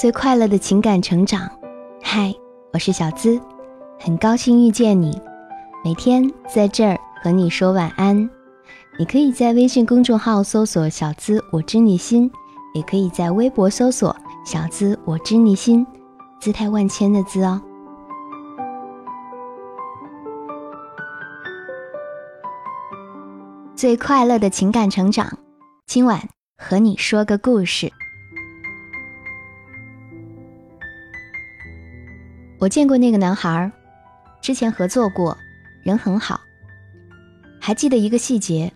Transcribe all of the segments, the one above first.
最快乐的情感成长。嗨，我是小资，很高兴遇见你。每天在这儿和你说晚安。你可以在微信公众号搜索“小资我知你心”，也可以在微博搜索“小资我知你心”，姿态万千的“资”哦。最快乐的情感成长，今晚和你说个故事。我见过那个男孩，之前合作过，人很好。还记得一个细节，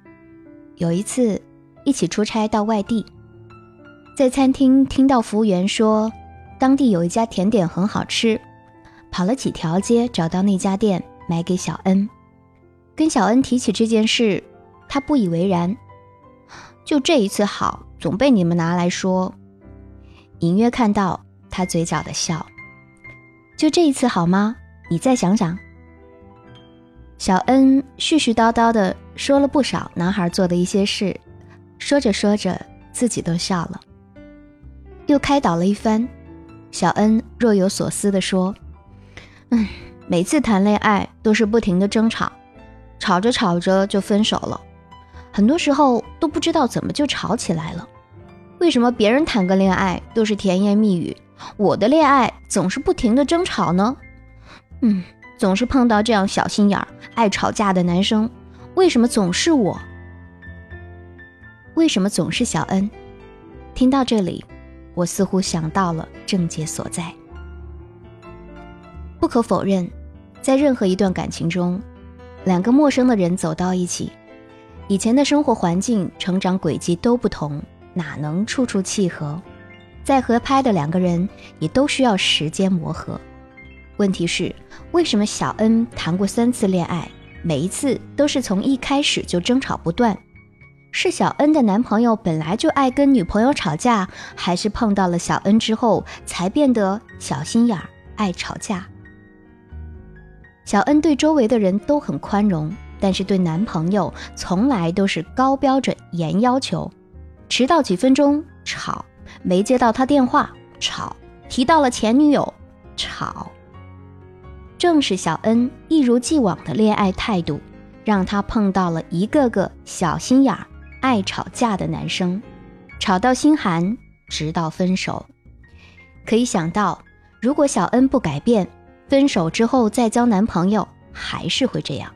有一次一起出差到外地，在餐厅听到服务员说，当地有一家甜点很好吃，跑了几条街找到那家店买给小恩。跟小恩提起这件事，他不以为然，就这一次好，总被你们拿来说。隐约看到他嘴角的笑。就这一次好吗？你再想想。小恩絮絮叨叨的说了不少男孩做的一些事，说着说着自己都笑了，又开导了一番。小恩若有所思的说：“嗯，每次谈恋爱都是不停的争吵，吵着吵着就分手了，很多时候都不知道怎么就吵起来了。为什么别人谈个恋爱都是甜言蜜语？”我的恋爱总是不停的争吵呢，嗯，总是碰到这样小心眼、爱吵架的男生，为什么总是我？为什么总是小恩？听到这里，我似乎想到了症结所在。不可否认，在任何一段感情中，两个陌生的人走到一起，以前的生活环境、成长轨迹都不同，哪能处处契合？再合拍的两个人也都需要时间磨合。问题是，为什么小恩谈过三次恋爱，每一次都是从一开始就争吵不断？是小恩的男朋友本来就爱跟女朋友吵架，还是碰到了小恩之后才变得小心眼儿、爱吵架？小恩对周围的人都很宽容，但是对男朋友从来都是高标准、严要求，迟到几分钟吵。没接到他电话，吵；提到了前女友，吵。正是小恩一如既往的恋爱态度，让他碰到了一个个小心眼、爱吵架的男生，吵到心寒，直到分手。可以想到，如果小恩不改变，分手之后再交男朋友，还是会这样。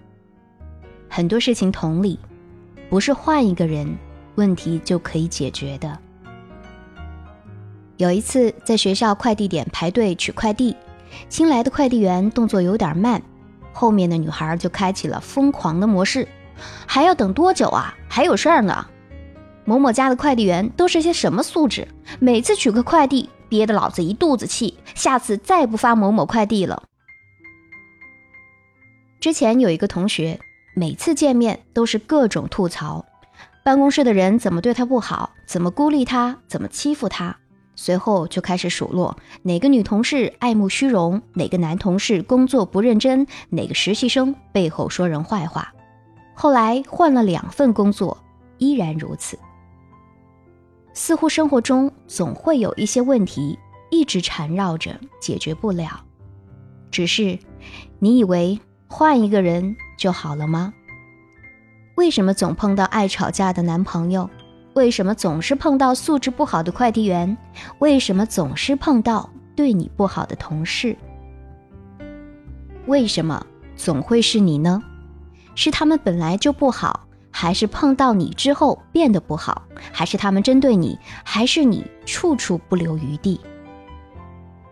很多事情同理，不是换一个人，问题就可以解决的。有一次在学校快递点排队取快递，新来的快递员动作有点慢，后面的女孩就开启了疯狂的模式，还要等多久啊？还有事儿呢。某某家的快递员都是些什么素质？每次取个快递憋得老子一肚子气，下次再不发某某快递了。之前有一个同学，每次见面都是各种吐槽，办公室的人怎么对他不好，怎么孤立他，怎么欺负他。随后就开始数落哪个女同事爱慕虚荣，哪个男同事工作不认真，哪个实习生背后说人坏话。后来换了两份工作，依然如此。似乎生活中总会有一些问题一直缠绕着，解决不了。只是，你以为换一个人就好了吗？为什么总碰到爱吵架的男朋友？为什么总是碰到素质不好的快递员？为什么总是碰到对你不好的同事？为什么总会是你呢？是他们本来就不好，还是碰到你之后变得不好？还是他们针对你？还是你处处不留余地？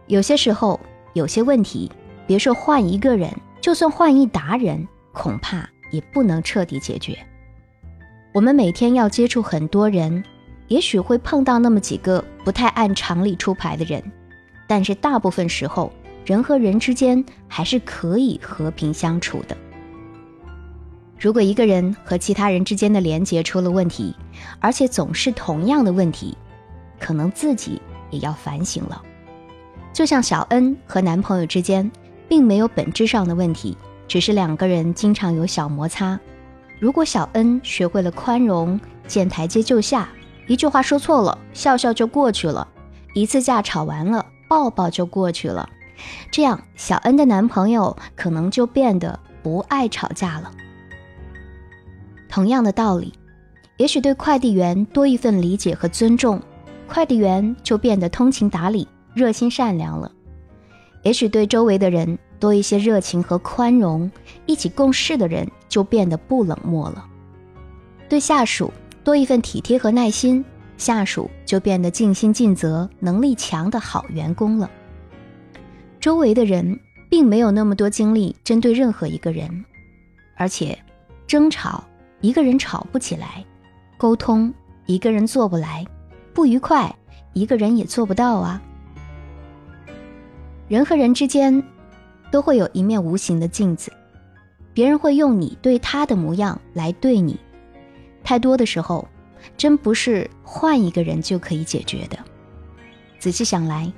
有些时候，有些问题，别说换一个人，就算换一达人，恐怕也不能彻底解决。我们每天要接触很多人，也许会碰到那么几个不太按常理出牌的人，但是大部分时候，人和人之间还是可以和平相处的。如果一个人和其他人之间的连结出了问题，而且总是同样的问题，可能自己也要反省了。就像小恩和男朋友之间，并没有本质上的问题，只是两个人经常有小摩擦。如果小恩学会了宽容，见台阶就下，一句话说错了，笑笑就过去了，一次架吵完了，抱抱就过去了。这样，小恩的男朋友可能就变得不爱吵架了。同样的道理，也许对快递员多一份理解和尊重，快递员就变得通情达理、热心善良了；也许对周围的人多一些热情和宽容，一起共事的人就变得不冷漠了；对下属多一份体贴和耐心，下属就变得尽心尽责、能力强的好员工了。周围的人并没有那么多精力针对任何一个人，而且争吵。一个人吵不起来，沟通一个人做不来，不愉快一个人也做不到啊。人和人之间都会有一面无形的镜子，别人会用你对他的模样来对你。太多的时候，真不是换一个人就可以解决的。仔细想来，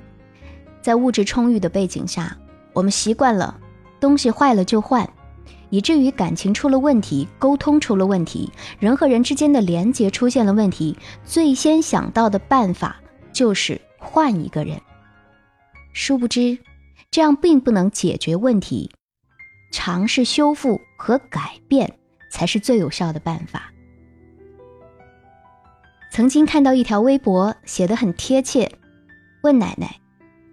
在物质充裕的背景下，我们习惯了东西坏了就换。以至于感情出了问题，沟通出了问题，人和人之间的连结出现了问题，最先想到的办法就是换一个人。殊不知，这样并不能解决问题，尝试修复和改变才是最有效的办法。曾经看到一条微博，写的很贴切，问奶奶：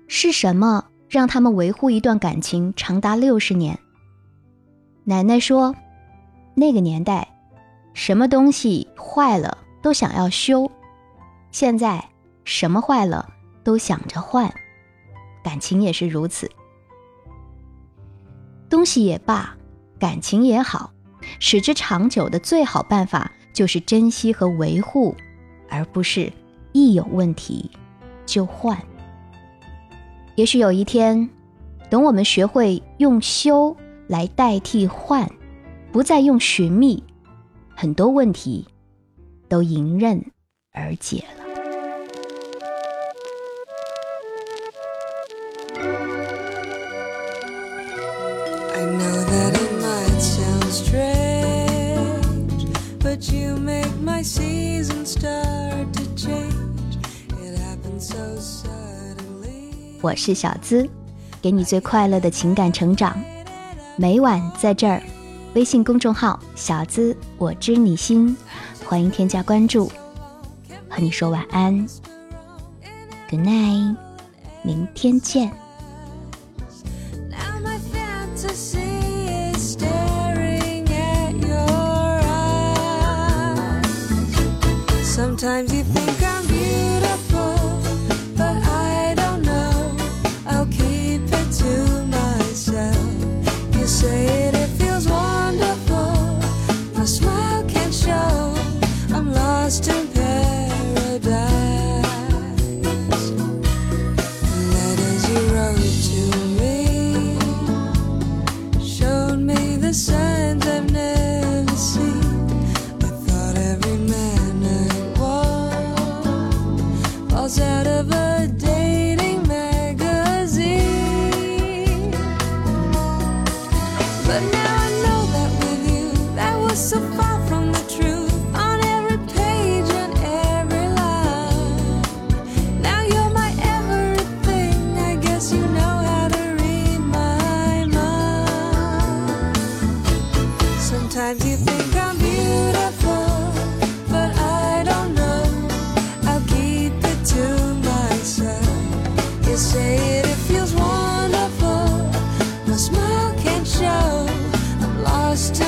是什么让他们维护一段感情长达六十年？奶奶说：“那个年代，什么东西坏了都想要修，现在什么坏了都想着换，感情也是如此。东西也罢，感情也好，使之长久的最好办法就是珍惜和维护，而不是一有问题就换。也许有一天，等我们学会用修。”来代替换，不再用寻觅，很多问题都迎刃而解了。我是小资，给你最快乐的情感成长。每晚在这儿，微信公众号“小资我知你心”，欢迎添加关注，和你说晚安，Good night，明天见。just